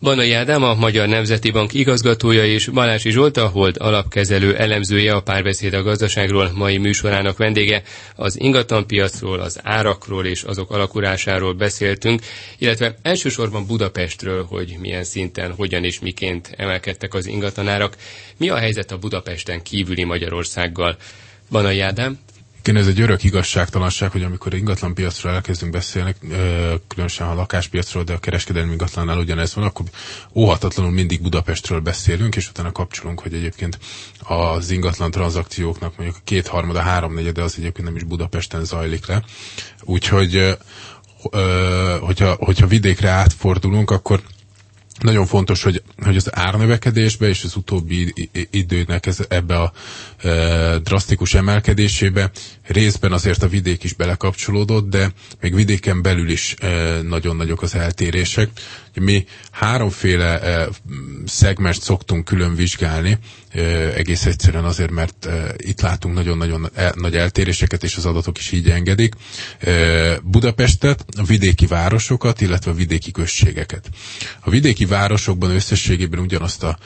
Banai Ádám, a Magyar Nemzeti Bank igazgatója és Balási Zsolt, a Hold alapkezelő elemzője a párbeszéd a gazdaságról mai műsorának vendége. Az ingatlanpiacról, az árakról és azok alakulásáról beszéltünk, illetve elsősorban Budapestről, hogy milyen szinten, hogyan és miként emelkedtek az ingatlanárak. Mi a helyzet a Budapesten kívüli Magyarországgal? Banai Ádám, igen, ez egy örök igazságtalanság, hogy amikor ingatlan piacról elkezdünk beszélni, különösen a lakáspiacról, de a kereskedelmi ingatlannál ugyanez van, akkor óhatatlanul mindig Budapestről beszélünk, és utána kapcsolunk, hogy egyébként az ingatlan tranzakcióknak mondjuk a kétharmada, háromnegyede az egyébként nem is Budapesten zajlik le. Úgyhogy hogyha, hogyha vidékre átfordulunk, akkor nagyon fontos, hogy, hogy az árnövekedésbe és az utóbbi időnek ez, ebbe a e, drasztikus emelkedésébe részben azért a vidék is belekapcsolódott, de még vidéken belül is e, nagyon nagyok az eltérések. Mi háromféle e, szegmest szoktunk külön vizsgálni, e, egész egyszerűen azért, mert e, itt látunk nagyon-nagyon e, nagy eltéréseket, és az adatok is így engedik. E, Budapestet, a vidéki városokat, illetve a vidéki községeket. A vidéki városokban összességében ugyanazt a,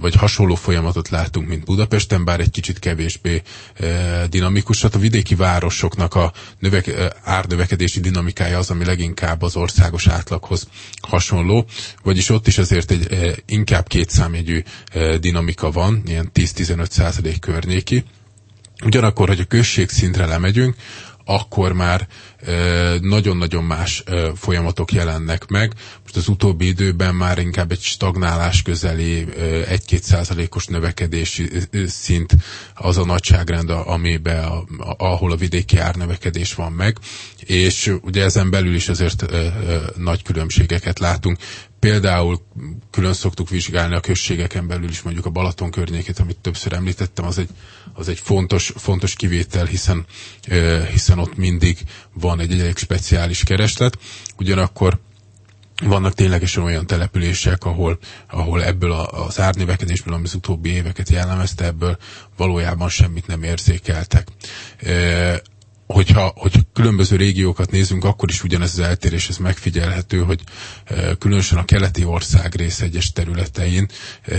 vagy hasonló folyamatot látunk, mint Budapesten, bár egy kicsit kevésbé e, dinamikusat. A vidéki városoknak a növek, e, árnövekedési dinamikája az, ami leginkább az országos átlaghoz hasonló, vagyis ott is azért egy inkább kétszámjegyű dinamika van, ilyen 10-15 százalék környéki. Ugyanakkor, hogy a község szintre lemegyünk, akkor már nagyon-nagyon más folyamatok jelennek meg. Most az utóbbi időben már inkább egy stagnálás közeli 1-2 százalékos növekedési szint az a nagyságrend, amiben, ahol a vidéki árnövekedés van meg, és ugye ezen belül is azért nagy különbségeket látunk. Például külön szoktuk vizsgálni a községeken belül is mondjuk a Balaton környékét, amit többször említettem, az egy, az egy fontos, fontos kivétel, hiszen, hiszen ott mindig van egy egyik speciális kereslet. Ugyanakkor vannak ténylegesen olyan települések, ahol, ahol ebből az árnövekedésből, ami az utóbbi éveket jellemezte, ebből valójában semmit nem érzékeltek hogyha, hogyha különböző régiókat nézünk, akkor is ugyanez az eltérés ez megfigyelhető, hogy e, különösen a keleti ország rész egyes területein e,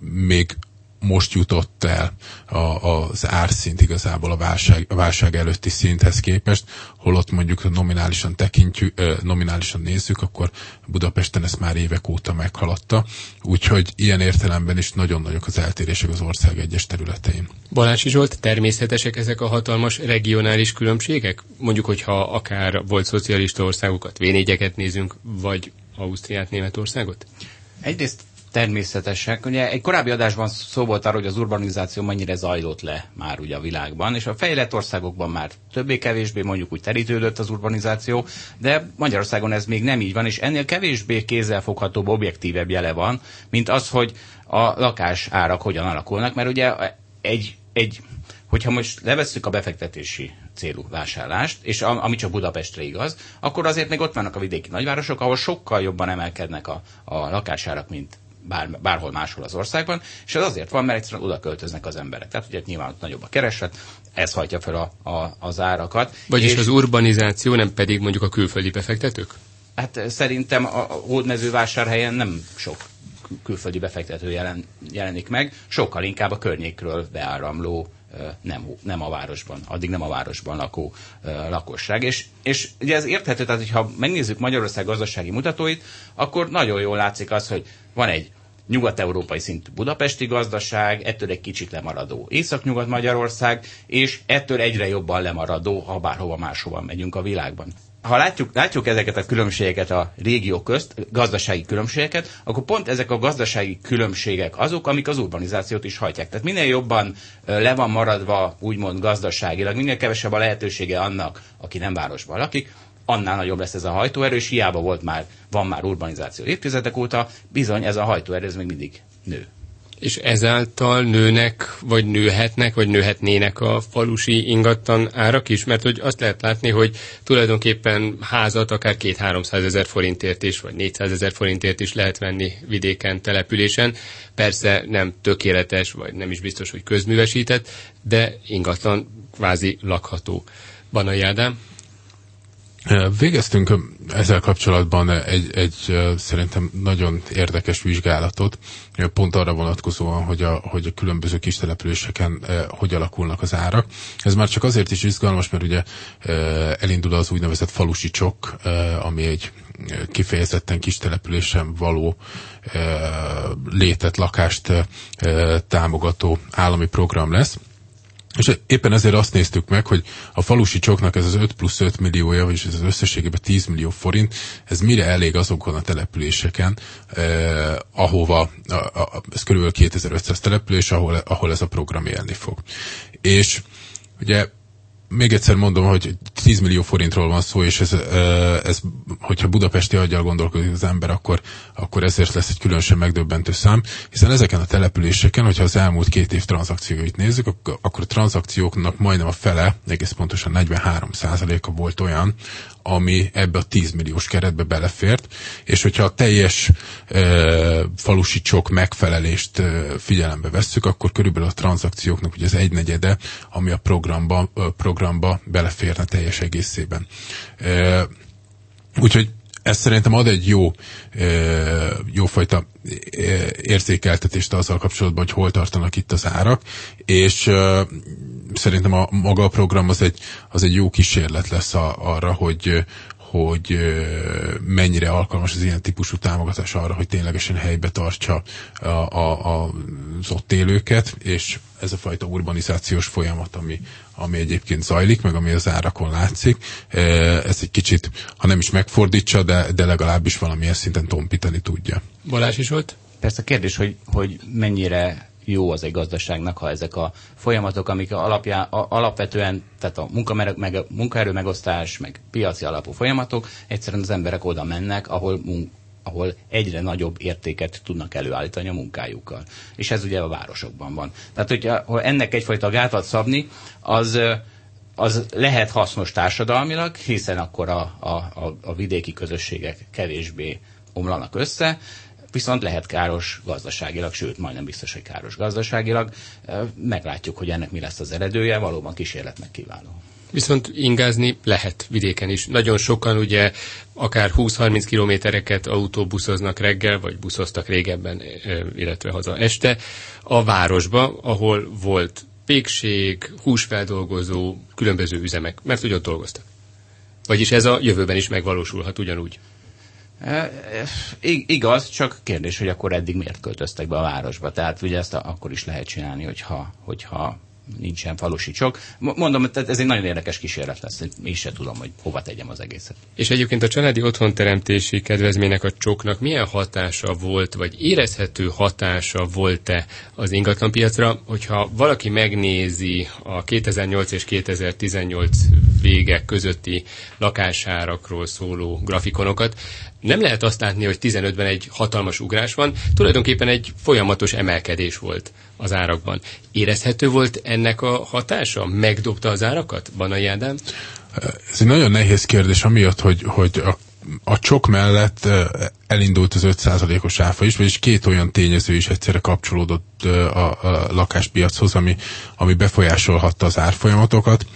még most jutott el a, az árszint igazából a válság, a válság előtti szinthez képest, holott mondjuk nominálisan tekintjük, nominálisan nézzük, akkor Budapesten ezt már évek óta meghaladta, úgyhogy ilyen értelemben is nagyon nagyok az eltérések az ország egyes területein. Balási Zsolt, természetesek ezek a hatalmas regionális különbségek? Mondjuk, hogyha akár volt szocialista országokat, v nézünk, vagy Ausztriát, Németországot? Egyrészt természetesek. Ugye egy korábbi adásban szó volt arról, hogy az urbanizáció mennyire zajlott le már ugye a világban, és a fejlett országokban már többé-kevésbé mondjuk úgy terítődött az urbanizáció, de Magyarországon ez még nem így van, és ennél kevésbé kézzelfoghatóbb, objektívebb jele van, mint az, hogy a lakás árak hogyan alakulnak, mert ugye egy, egy hogyha most levesszük a befektetési célú vásárlást, és ami csak Budapestre igaz, akkor azért még ott vannak a vidéki nagyvárosok, ahol sokkal jobban emelkednek a, a lakásárak, mint bár, bárhol máshol az országban, és ez azért van, mert egyszerűen oda költöznek az emberek. Tehát ugye nyilván nagyobb a kereslet, ez hajtja fel a, a, az árakat. Vagyis és, az urbanizáció nem pedig mondjuk a külföldi befektetők? Hát szerintem a hódmezővásárhelyen nem sok külföldi befektető jelen, jelenik meg, sokkal inkább a környékről beáramló nem, nem a városban, addig nem a városban lakó lakosság. És, és ugye ez érthető, tehát hogyha megnézzük Magyarország gazdasági mutatóit, akkor nagyon jól látszik az, hogy van egy nyugat-európai szintű budapesti gazdaság, ettől egy kicsit lemaradó Észak-Nyugat-Magyarország, és ettől egyre jobban lemaradó, ha bárhova máshova megyünk a világban. Ha látjuk, látjuk ezeket a különbségeket a régió közt, gazdasági különbségeket, akkor pont ezek a gazdasági különbségek azok, amik az urbanizációt is hajtják. Tehát minél jobban le van maradva, úgymond gazdaságilag, minél kevesebb a lehetősége annak, aki nem városban lakik, annál nagyobb lesz ez a hajtóerő, és hiába volt már, van már urbanizáció évtizedek óta, bizony ez a hajtóerő ez még mindig nő. És ezáltal nőnek, vagy nőhetnek, vagy nőhetnének a falusi ingatlan árak is, mert hogy azt lehet látni, hogy tulajdonképpen házat akár két 300 ezer forintért is, vagy 400 ezer forintért is lehet venni vidéken, településen. Persze nem tökéletes, vagy nem is biztos, hogy közművesített, de ingatlan kvázi lakható. Banai Ádám? Végeztünk ezzel kapcsolatban egy, egy szerintem nagyon érdekes vizsgálatot, pont arra vonatkozóan, hogy a, hogy a különböző kis településeken hogy alakulnak az árak. Ez már csak azért is izgalmas, mert ugye elindul az úgynevezett falusi csok, ami egy kifejezetten kis településen való létet, lakást támogató állami program lesz és éppen ezért azt néztük meg, hogy a falusi csoknak ez az 5 plusz 5 milliója, vagyis ez az összességében 10 millió forint, ez mire elég azokon a településeken, eh, ahova, a, a, ez kb. 2500 település, ahol, ahol ez a program élni fog. És ugye még egyszer mondom, hogy 10 millió forintról van szó, és ez, ez hogyha budapesti aggyal gondolkodik az ember, akkor, akkor ezért lesz egy különösen megdöbbentő szám, hiszen ezeken a településeken, hogyha az elmúlt két év tranzakcióit nézzük, akkor a tranzakcióknak majdnem a fele, egész pontosan 43 a volt olyan, ami ebbe a 10 milliós keretbe belefért, és hogyha a teljes e, falusi csok megfelelést e, figyelembe vesszük, akkor körülbelül a tranzakcióknak ugye az egynegyede, ami a programba, e, programba beleférne teljes egészében. Úgyhogy ez szerintem ad egy jó, jófajta érzékeltetést azzal kapcsolatban, hogy hol tartanak itt az árak, és szerintem a maga a program az egy, az egy jó kísérlet lesz arra, hogy, hogy mennyire alkalmas az ilyen típusú támogatás arra, hogy ténylegesen helybe tartsa a, a, a, az ott élőket, és ez a fajta urbanizációs folyamat, ami, ami egyébként zajlik, meg ami az árakon látszik, ez egy kicsit, ha nem is megfordítsa, de, de legalábbis valamilyen szinten tompítani tudja. Balázs is volt? Persze a kérdés, hogy, hogy mennyire jó az egy gazdaságnak, ha ezek a folyamatok, amik alapjá, a, alapvetően, tehát a munka, meg, munkaerő megosztás, meg piaci alapú folyamatok, egyszerűen az emberek oda mennek, ahol munk, ahol egyre nagyobb értéket tudnak előállítani a munkájukkal. És ez ugye a városokban van. Tehát, hogyha ha ennek egyfajta gátat szabni, az, az lehet hasznos társadalmilag, hiszen akkor a, a, a, a vidéki közösségek kevésbé omlanak össze, viszont lehet káros gazdaságilag, sőt, majdnem biztos, hogy káros gazdaságilag. Meglátjuk, hogy ennek mi lesz az eredője, valóban kísérletnek kívánó. Viszont ingázni lehet vidéken is. Nagyon sokan ugye akár 20-30 kilométereket autóbuszoznak reggel, vagy buszoztak régebben, illetve haza este, a városba, ahol volt pékség, húsfeldolgozó, különböző üzemek, mert ugye ott dolgoztak. Vagyis ez a jövőben is megvalósulhat ugyanúgy. Igaz, csak kérdés, hogy akkor eddig miért költöztek be a városba. Tehát ugye ezt akkor is lehet csinálni, hogyha, hogyha nincsen falusi csok. Mondom, tehát ez egy nagyon érdekes kísérlet lesz, én se tudom, hogy hova tegyem az egészet. És egyébként a családi otthonteremtési kedvezménynek a csoknak milyen hatása volt, vagy érezhető hatása volt-e az ingatlanpiacra, hogyha valaki megnézi a 2008 és 2018 vége közötti lakásárakról szóló grafikonokat, nem lehet azt látni, hogy 15-ben egy hatalmas ugrás van, tulajdonképpen egy folyamatos emelkedés volt az árakban. Érezhető volt ennek a hatása? Megdobta az árakat, Banai Ádám? Ez egy nagyon nehéz kérdés, amiatt, hogy, hogy a a csok mellett elindult az 5%-os áfa is, vagyis két olyan tényező is egyszerre kapcsolódott a, a lakáspiachoz, ami, ami befolyásolhatta az árfolyamatokat.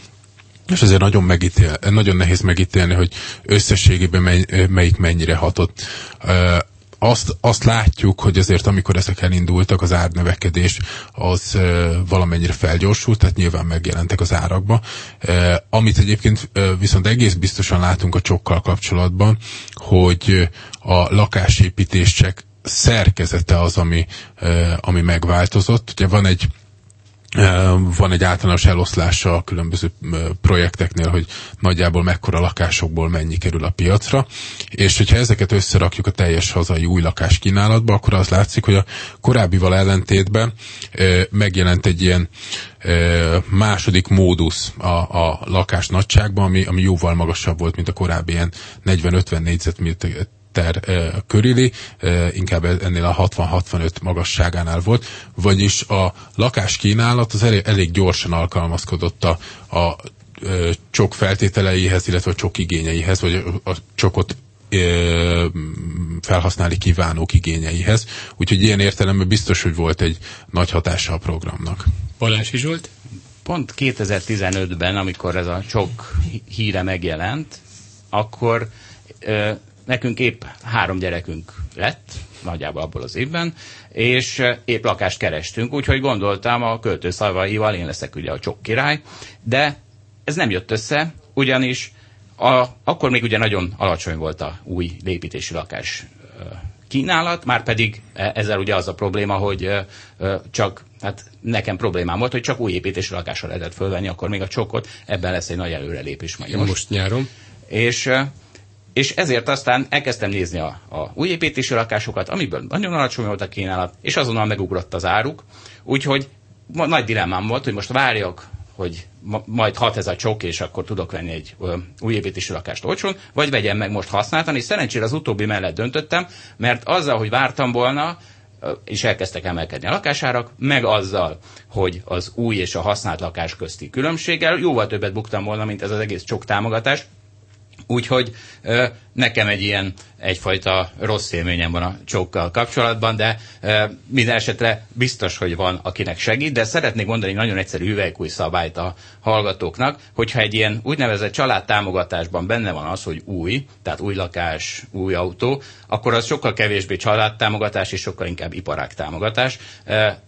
És ezért nagyon, megítél, nagyon nehéz megítélni, hogy összességében mely, melyik mennyire hatott. Azt, azt látjuk, hogy azért amikor ezek elindultak, az árnövekedés az valamennyire felgyorsult, tehát nyilván megjelentek az árakba. Amit egyébként viszont egész biztosan látunk a csokkal kapcsolatban, hogy a lakásépítés csak szerkezete az, ami, ami megváltozott. Ugye van egy van egy általános eloszlása a különböző projekteknél, hogy nagyjából mekkora lakásokból mennyi kerül a piacra, és hogyha ezeket összerakjuk a teljes hazai új lakás kínálatba, akkor az látszik, hogy a korábbival ellentétben megjelent egy ilyen második módusz a, a lakás nagyságban, ami, ami jóval magasabb volt, mint a korábbi ilyen 40-50 négyzetméter méter körüli, inkább ennél a 60-65 magasságánál volt, vagyis a lakáskínálat az elég, elég gyorsan alkalmazkodott a, a csok feltételeihez, illetve a csok igényeihez, vagy a, csokot felhasználni kívánók igényeihez. Úgyhogy ilyen értelemben biztos, hogy volt egy nagy hatása a programnak. Balázs Zsolt? Pont 2015-ben, amikor ez a csok híre megjelent, akkor ö, nekünk épp három gyerekünk lett, nagyjából abból az évben, és épp lakást kerestünk, úgyhogy gondoltam a költő szavaival én leszek ugye a csok király, de ez nem jött össze, ugyanis a, akkor még ugye nagyon alacsony volt a új lépítési lakás kínálat, már pedig e, ezzel ugye az a probléma, hogy csak, hát nekem problémám volt, hogy csak új építési lakásra lehetett fölvenni, akkor még a csokot, ebben lesz egy nagy előrelépés majd most. most nyáron. És és ezért aztán elkezdtem nézni a, a új építési lakásokat, amiből nagyon alacsony volt a kínálat, és azonnal megugrott az áruk. Úgyhogy nagy dilemmám volt, hogy most várjak, hogy ma, majd hat ez a csok, és akkor tudok venni egy ö, új építési lakást olcsón, vagy vegyem meg most használtan, és szerencsére az utóbbi mellett döntöttem, mert azzal, hogy vártam volna, és elkezdtek emelkedni a lakásárak, meg azzal, hogy az új és a használt lakás közti különbséggel jóval többet buktam volna, mint ez az egész csok támogatás, Úgyhogy nekem egy ilyen egyfajta rossz élményem van a csókkal kapcsolatban, de minden esetre biztos, hogy van, akinek segít, de szeretnék mondani nagyon egyszerű üvelykúj szabályt a hallgatóknak, hogyha egy ilyen úgynevezett családtámogatásban benne van az, hogy új, tehát új lakás, új autó, akkor az sokkal kevésbé családtámogatás és sokkal inkább iparág támogatás.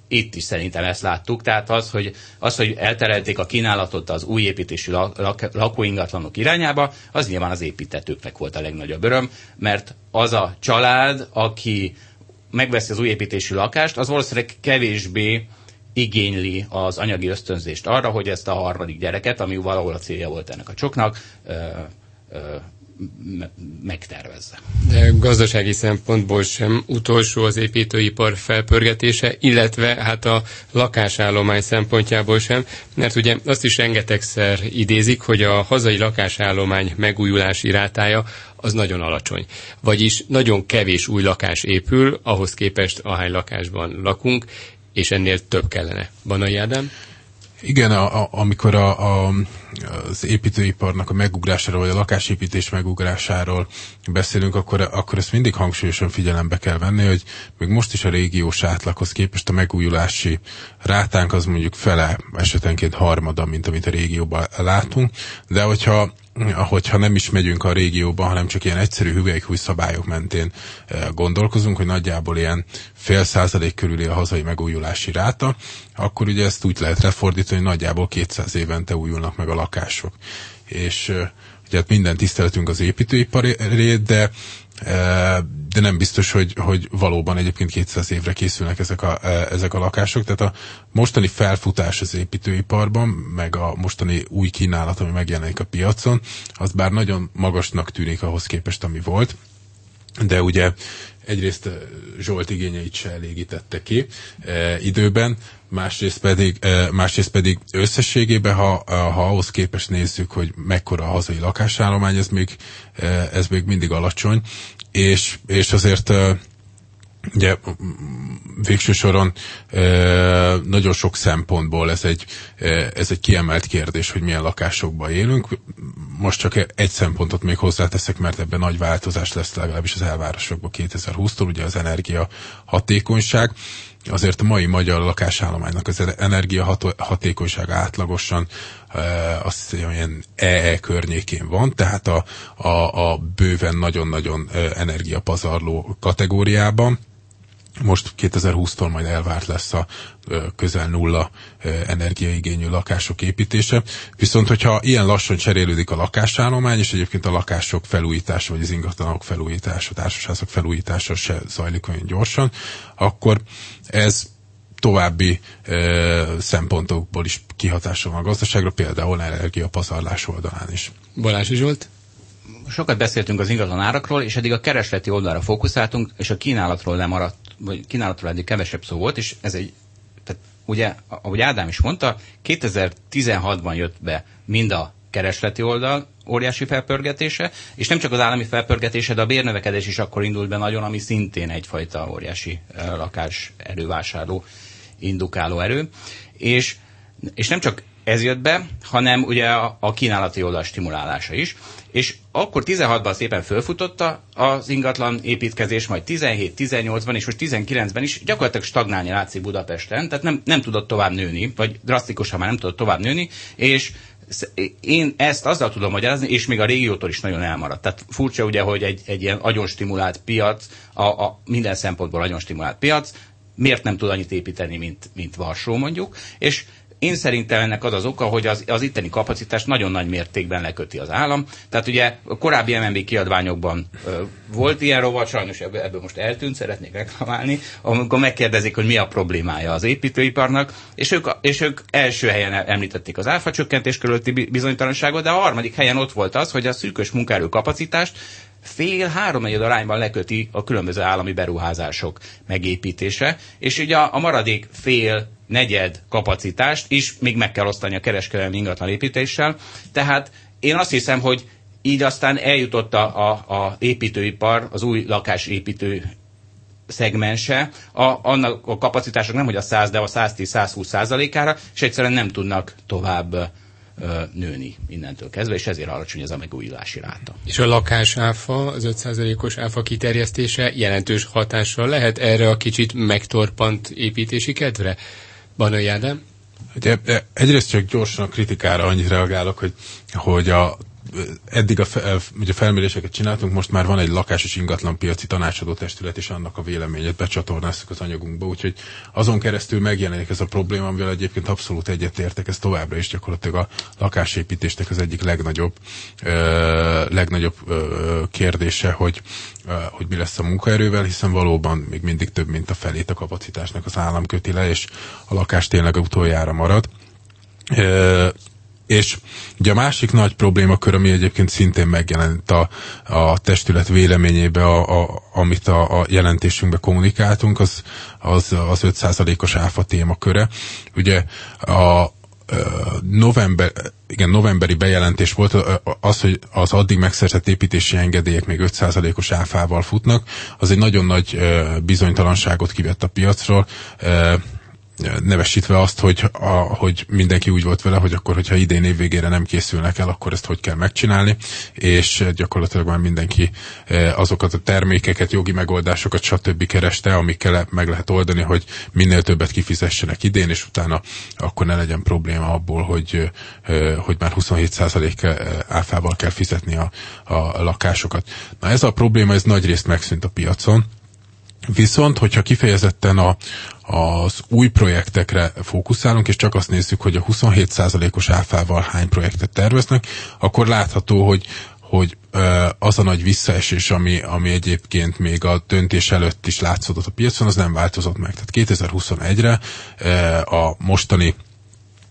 Itt is szerintem ezt láttuk, tehát az, hogy, az, hogy elterelték a kínálatot az új építési lakóingatlanok irányába, az nyilván az építetőknek volt a legnagyobb öröm, mert az a család, aki megveszi az új építésű lakást, az valószínűleg kevésbé igényli az anyagi ösztönzést arra, hogy ezt a harmadik gyereket, ami valahol a célja volt ennek a csoknak, megtervezze. De gazdasági szempontból sem utolsó az építőipar felpörgetése, illetve hát a lakásállomány szempontjából sem, mert ugye azt is rengetegszer idézik, hogy a hazai lakásállomány megújulási rátája az nagyon alacsony. Vagyis nagyon kevés új lakás épül, ahhoz képest ahány lakásban lakunk, és ennél több kellene. Banai Ádám? Igen, a, a, amikor a, a, az építőiparnak a megugrásáról, vagy a lakásépítés megugrásáról beszélünk, akkor, akkor ezt mindig hangsúlyosan figyelembe kell venni, hogy még most is a régiós átlaghoz képest a megújulási rátánk az mondjuk fele, esetenként harmada, mint amit a régióban látunk, de hogyha hogyha nem is megyünk a régióba, hanem csak ilyen egyszerű hüvelykúj szabályok mentén eh, gondolkozunk, hogy nagyjából ilyen fél százalék körüli a hazai megújulási ráta, akkor ugye ezt úgy lehet lefordítani, hogy nagyjából 200 évente újulnak meg a lakások. És ugye hát minden tiszteletünk az építőiparét, de de nem biztos, hogy, hogy valóban egyébként 200 évre készülnek ezek a, ezek a lakások. Tehát a mostani felfutás az építőiparban, meg a mostani új kínálat, ami megjelenik a piacon, az bár nagyon magasnak tűnik ahhoz képest, ami volt, de ugye egyrészt Zsolt igényeit se elégítette ki e, időben, másrészt pedig, e, másrészt pedig összességében, ha, ha ahhoz képest nézzük, hogy mekkora a hazai lakásállomány, ez még, e, ez még mindig alacsony, és, és azért e, ugye végső soron e, nagyon sok szempontból ez egy, e, ez egy kiemelt kérdés, hogy milyen lakásokban élünk. Most csak egy szempontot még hozzáteszek, mert ebben nagy változás lesz legalábbis az elvárosokban 2020-tól, ugye az energia hatékonyság. Azért a mai magyar lakásállománynak az energia hatékonyság átlagosan e, azt hiszem, ilyen EE környékén van, tehát a, a, a bőven nagyon-nagyon energiapazarló kategóriában most 2020-tól majd elvárt lesz a közel nulla energiaigényű lakások építése. Viszont, hogyha ilyen lassan cserélődik a lakásállomány, és egyébként a lakások felújítása, vagy az ingatlanok felújítása, a társaságok felújítása se zajlik olyan gyorsan, akkor ez további e, szempontokból is kihatással van a gazdaságra, például energiapazarlás oldalán is. Balázs Zsolt? Sokat beszéltünk az ingatlan árakról, és eddig a keresleti oldalra fókuszáltunk, és a kínálatról nem maradt vagy kínálatról eddig kevesebb szó volt, és ez egy, tehát ugye, ahogy Ádám is mondta, 2016-ban jött be mind a keresleti oldal óriási felpörgetése, és nem csak az állami felpörgetése, de a bérnövekedés is akkor indult be nagyon, ami szintén egyfajta óriási lakás erővásárló, indukáló erő. És, és nem csak ez jött be, hanem ugye a, a kínálati oldal stimulálása is. És akkor 16-ban szépen fölfutotta az ingatlan építkezés, majd 17-18-ban és most 19-ben is gyakorlatilag stagnálni látszik Budapesten, tehát nem, nem tudott tovább nőni, vagy drasztikusan már nem tudott tovább nőni, és én ezt azzal tudom magyarázni, és még a régiótól is nagyon elmaradt. Tehát furcsa ugye, hogy egy, egy ilyen agyonstimulált piac, a, a minden szempontból agyonstimulált piac, miért nem tud annyit építeni, mint, mint Varsó mondjuk, és én szerintem ennek az az oka, hogy az, az itteni kapacitást nagyon nagy mértékben leköti az állam. Tehát ugye a korábbi MNB kiadványokban ö, volt ilyen rovat, sajnos ebből, ebből most eltűnt, szeretnék reklamálni, amikor megkérdezik, hogy mi a problémája az építőiparnak, és ők, és ők első helyen említették az áfa csökkentés körülötti bizonytalanságot, de a harmadik helyen ott volt az, hogy a szűkös munkaerő kapacitást fél háromnegyed arányban leköti a különböző állami beruházások megépítése, és ugye a, a maradék fél negyed kapacitást is még meg kell osztani a kereskedelmi ingatlan építéssel. Tehát én azt hiszem, hogy így aztán eljutott a, a, a építőipar, az új lakásépítő szegmense, a, annak a kapacitások nem hogy a 100, de a 110-120 százalékára, és egyszerűen nem tudnak tovább nőni innentől kezdve, és ezért alacsony ez a megújulási ráta. És a lakásáfa, az 5%-os áfa kiterjesztése jelentős hatással lehet erre a kicsit megtorpant építési kedvre? Banai Ádám? Ugye, egyrészt csak gyorsan a kritikára annyit reagálok, hogy, hogy a eddig a, ugye felméréseket csináltunk, most már van egy lakás és ingatlan piaci tanácsadó testület, és annak a véleményét becsatornáztuk az anyagunkba, úgyhogy azon keresztül megjelenik ez a probléma, amivel egyébként abszolút egyetértek, ez továbbra is gyakorlatilag a lakásépítésnek az egyik legnagyobb, ö, legnagyobb ö, kérdése, hogy, ö, hogy mi lesz a munkaerővel, hiszen valóban még mindig több, mint a felét a kapacitásnak az állam köti le, és a lakás tényleg utoljára marad. És ugye a másik nagy problémakör, ami egyébként szintén megjelent a, a testület véleményébe, a, a, amit a, a jelentésünkbe kommunikáltunk, az az, az 5%-os áfa témaköre. Ugye a november, igen, novemberi bejelentés volt az, hogy az addig megszerzett építési engedélyek még 5%-os áfával futnak, az egy nagyon nagy bizonytalanságot kivett a piacról nevesítve azt, hogy, a, hogy mindenki úgy volt vele, hogy akkor, hogyha idén év végére nem készülnek el, akkor ezt hogy kell megcsinálni, és gyakorlatilag már mindenki e, azokat a termékeket, jogi megoldásokat, stb. kereste, amikkel meg lehet oldani, hogy minél többet kifizessenek idén, és utána akkor ne legyen probléma abból, hogy, e, hogy már 27% áfával kell fizetni a, a lakásokat. Na ez a probléma, ez nagy részt megszűnt a piacon, Viszont, hogyha kifejezetten a, az új projektekre fókuszálunk, és csak azt nézzük, hogy a 27%-os áfával hány projektet terveznek, akkor látható, hogy hogy az a nagy visszaesés, ami, ami egyébként még a döntés előtt is látszódott a piacon, az nem változott meg. Tehát 2021-re a mostani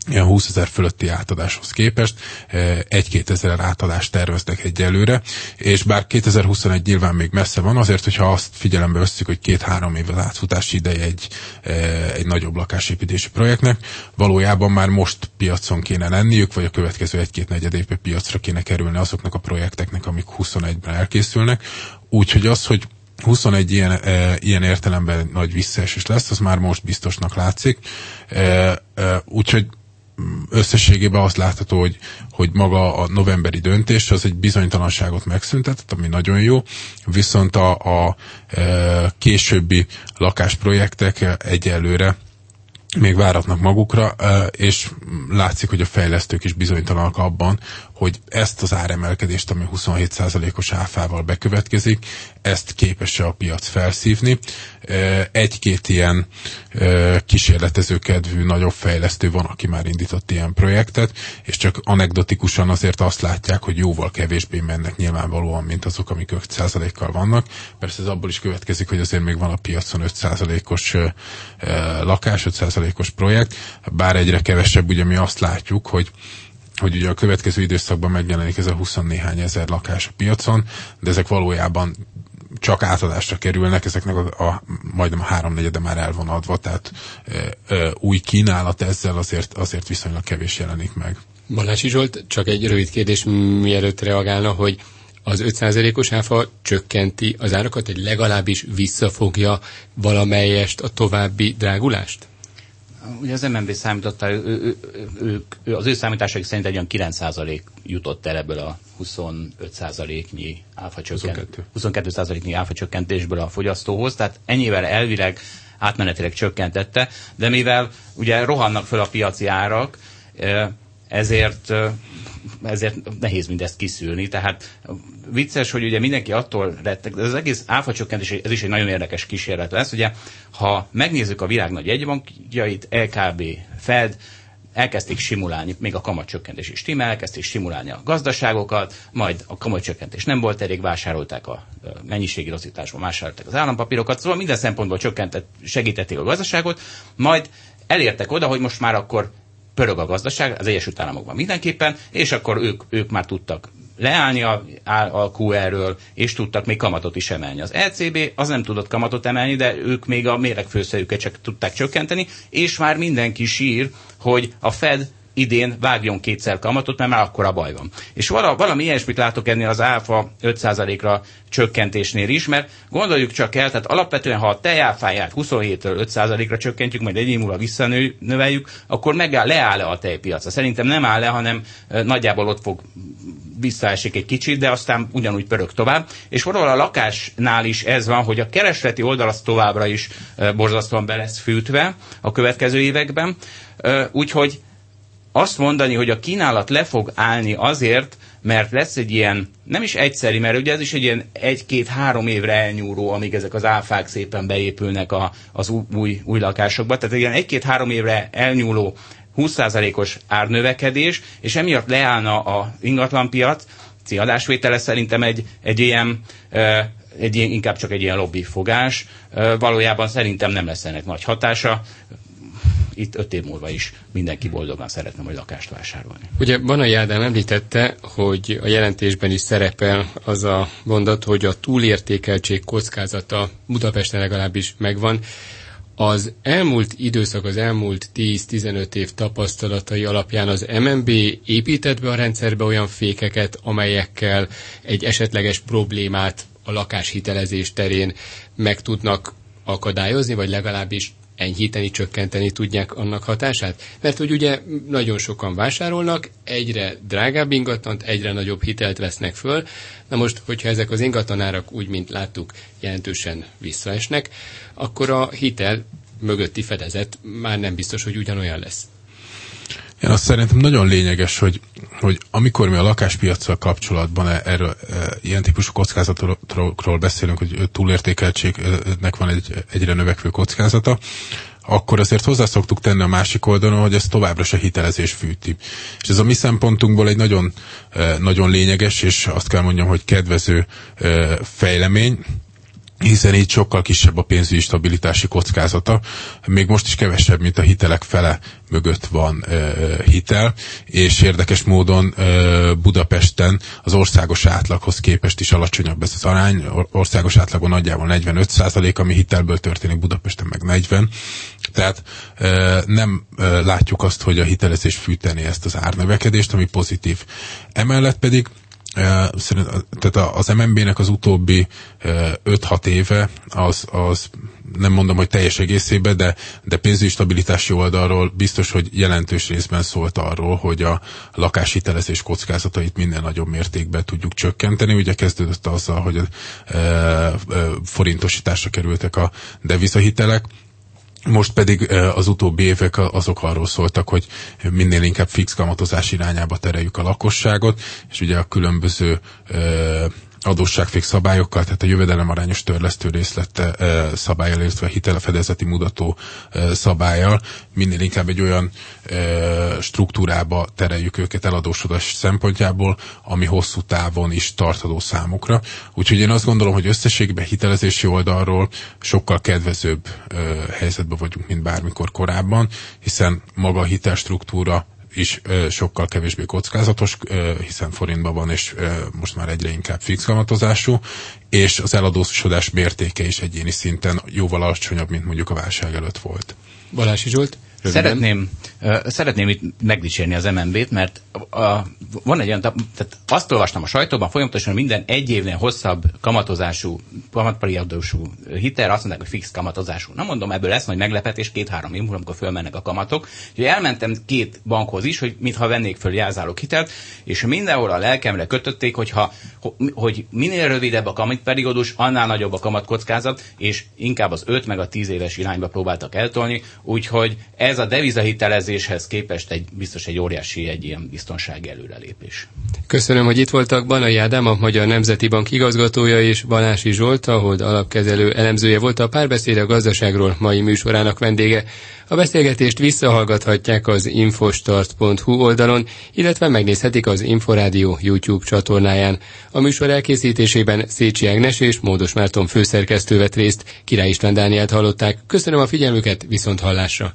ilyen 20 ezer fölötti átadáshoz képest eh, egy-két ezer átadást terveznek egyelőre, és bár 2021 nyilván még messze van, azért, hogyha azt figyelembe vesszük, hogy két-három év az átfutási ideje egy, eh, egy nagyobb lakásépítési projektnek, valójában már most piacon kéne lenniük, vagy a következő egy-két negyed évben piacra kéne kerülni azoknak a projekteknek, amik 21-ben elkészülnek. Úgyhogy az, hogy 21 ilyen, e, ilyen értelemben nagy visszaesés lesz, az már most biztosnak látszik. E, e, úgyhogy összességében azt látható, hogy, hogy maga a novemberi döntés az egy bizonytalanságot megszüntetett, ami nagyon jó, viszont a, a e, későbbi lakásprojektek egyelőre még váratnak magukra, és látszik, hogy a fejlesztők is bizonytalanak abban, hogy ezt az áremelkedést, ami 27%-os áfával bekövetkezik, ezt képes-e a piac felszívni. Egy-két ilyen kísérletező kedvű, nagyobb fejlesztő van, aki már indított ilyen projektet, és csak anekdotikusan azért azt látják, hogy jóval kevésbé mennek nyilvánvalóan, mint azok, amik 5%-kal vannak. Persze ez abból is következik, hogy azért még van a piacon 5%-os lakás, 5%-os projekt, bár egyre kevesebb, ugye mi azt látjuk, hogy hogy ugye a következő időszakban megjelenik ez a 20 néhány ezer lakás a piacon, de ezek valójában csak átadásra kerülnek, ezeknek a, a majdnem a háromnegyede már el van adva, tehát e, e, új kínálat ezzel azért, azért viszonylag kevés jelenik meg. Balási Zsolt, csak egy rövid kérdés, mielőtt reagálna, hogy az 5%-os áfa csökkenti az árakat, hogy legalábbis visszafogja valamelyest a további drágulást? Ugye az MNB számította, ő, ő, ő, ő, az ő számításaik szerint egy olyan 9% jutott el ebből a 25%-nyi áfa 22. 22%-nyi áfa csökkentésből a fogyasztóhoz, tehát ennyivel elvileg átmenetileg csökkentette, de mivel ugye rohannak föl a piaci árak, ezért ezért nehéz mindezt kiszűrni. Tehát vicces, hogy ugye mindenki attól rettek, de az egész áfa csökkentés, ez is egy nagyon érdekes kísérlet lesz. Ugye, ha megnézzük a világ nagy jegybankjait, LKB, Fed, elkezdték simulálni, még a kamatcsökkentés is stimmel, elkezdték simulálni a gazdaságokat, majd a kamatcsökkentés nem volt elég, vásárolták a mennyiségi rosszításban, vásárolták az állampapírokat, szóval minden szempontból csökkentett, segítették a gazdaságot, majd elértek oda, hogy most már akkor pörög a gazdaság, az Egyesült Államokban mindenképpen, és akkor ők, ők már tudtak leállni a, a QR-ről, és tudtak még kamatot is emelni. Az ECB az nem tudott kamatot emelni, de ők még a méregfőszerüket csak tudták csökkenteni, és már mindenki sír, hogy a Fed idén vágjon kétszer kamatot, mert már akkor a baj van. És vala, valami ilyesmit látok ennél az áfa 5%-ra csökkentésnél is, mert gondoljuk csak el, tehát alapvetően, ha a tejáfáját 27-ről 5%-ra csökkentjük, majd egy év múlva visszanöveljük, akkor megáll, leáll-e a tejpiaca? Szerintem nem áll le, hanem nagyjából ott fog visszaesik egy kicsit, de aztán ugyanúgy pörög tovább. És valahol a lakásnál is ez van, hogy a keresleti oldal az továbbra is borzasztóan be lesz fűtve a következő években. Úgyhogy azt mondani, hogy a kínálat le fog állni azért, mert lesz egy ilyen, nem is egyszeri, mert ugye ez is egy ilyen egy-két-három évre elnyúló, amíg ezek az áfák szépen beépülnek a, az új, új lakásokba. Tehát egy ilyen egy-két-három évre elnyúló 20%-os árnövekedés, és emiatt leállna a ingatlanpiac, adásvétele szerintem egy, egy ilyen egy ilyen, inkább csak egy ilyen lobbifogás. Valójában szerintem nem lesz ennek nagy hatása itt öt év múlva is mindenki boldogan szeretne majd lakást vásárolni. Ugye Banai Ádám említette, hogy a jelentésben is szerepel az a mondat, hogy a túlértékeltség kockázata Budapesten legalábbis megvan. Az elmúlt időszak, az elmúlt 10-15 év tapasztalatai alapján az MNB épített be a rendszerbe olyan fékeket, amelyekkel egy esetleges problémát a lakáshitelezés terén meg tudnak akadályozni, vagy legalábbis enyhíteni, csökkenteni tudják annak hatását? Mert hogy ugye nagyon sokan vásárolnak, egyre drágább ingatlant, egyre nagyobb hitelt vesznek föl. Na most, hogyha ezek az ingatlanárak úgy, mint láttuk, jelentősen visszaesnek, akkor a hitel mögötti fedezet már nem biztos, hogy ugyanolyan lesz. Azt szerintem nagyon lényeges, hogy, hogy amikor mi a lakáspiacsal kapcsolatban e, erről e, ilyen típusú kockázatról beszélünk, hogy túlértékeltségnek van egy egyre növekvő kockázata, akkor azért hozzá szoktuk tenni a másik oldalon, hogy ez továbbra se hitelezés fűti. És ez a mi szempontunkból egy nagyon, e, nagyon lényeges, és azt kell mondjam, hogy kedvező e, fejlemény, hiszen így sokkal kisebb a pénzügyi stabilitási kockázata. Még most is kevesebb, mint a hitelek fele mögött van ö, hitel, és érdekes módon ö, Budapesten az országos átlaghoz képest is alacsonyabb ez az arány. Országos átlagon nagyjából 45 százalék, ami hitelből történik, Budapesten meg 40. Tehát ö, nem ö, látjuk azt, hogy a hitelezés fűteni ezt az árnövekedést, ami pozitív. Emellett pedig tehát az MNB-nek az utóbbi 5-6 éve az, az nem mondom, hogy teljes egészében, de, de pénzügyi stabilitási oldalról biztos, hogy jelentős részben szólt arról, hogy a lakáshitelezés kockázatait minden nagyobb mértékben tudjuk csökkenteni. Ugye kezdődött azzal, hogy e, e, forintosításra kerültek a devizahitelek, most pedig az utóbbi évek azok arról szóltak, hogy minél inkább fix kamatozás irányába tereljük a lakosságot, és ugye a különböző adósságfék szabályokkal, tehát a jövedelemarányos törlesztő részlete e, szabályal, illetve a hitelfedezeti mutató szabályal minél inkább egy olyan struktúrába tereljük őket eladósodás szempontjából, ami hosszú távon is tartadó számukra. Úgyhogy én azt gondolom, hogy összességben hitelezési oldalról sokkal kedvezőbb helyzetben vagyunk, mint bármikor korábban, hiszen maga a hitelstruktúra is sokkal kevésbé kockázatos, hiszen forintban van, és most már egyre inkább fix kamatozású, és az eladósodás mértéke is egyéni szinten jóval alacsonyabb, mint mondjuk a válság előtt volt. Balási Zsolt? Röviden. Szeretném, szeretném itt megdicsérni az MNB-t, mert a, van egy olyan, tehát azt olvastam a sajtóban folyamatosan, minden egy évnél hosszabb kamatozású, kamatperiódusú hitel, azt mondják, hogy fix kamatozású. Na mondom, ebből lesz majd meglepetés két-három év múlva, amikor fölmennek a kamatok. Úgyhogy elmentem két bankhoz is, hogy mintha vennék föl jelzálók hitelt, és mindenhol a lelkemre kötötték, hogyha, hogy minél rövidebb a kamatperiódus, annál nagyobb a kamatkockázat, és inkább az 5 meg a 10 éves irányba próbáltak eltolni, úgyhogy ez ez a devizahitelezéshez képest egy, biztos egy óriási egy ilyen biztonsági előrelépés. Köszönöm, hogy itt voltak. Banai Ádám, a Magyar Nemzeti Bank igazgatója és Balási Zsolt, a alapkezelő elemzője volt a párbeszéd a gazdaságról mai műsorának vendége. A beszélgetést visszahallgathatják az infostart.hu oldalon, illetve megnézhetik az Inforádió YouTube csatornáján. A műsor elkészítésében Szécsi Ágnes és Módos Márton főszerkesztő vett részt, Király István Dánielt hallották. Köszönöm a figyelmüket, viszont hallásra!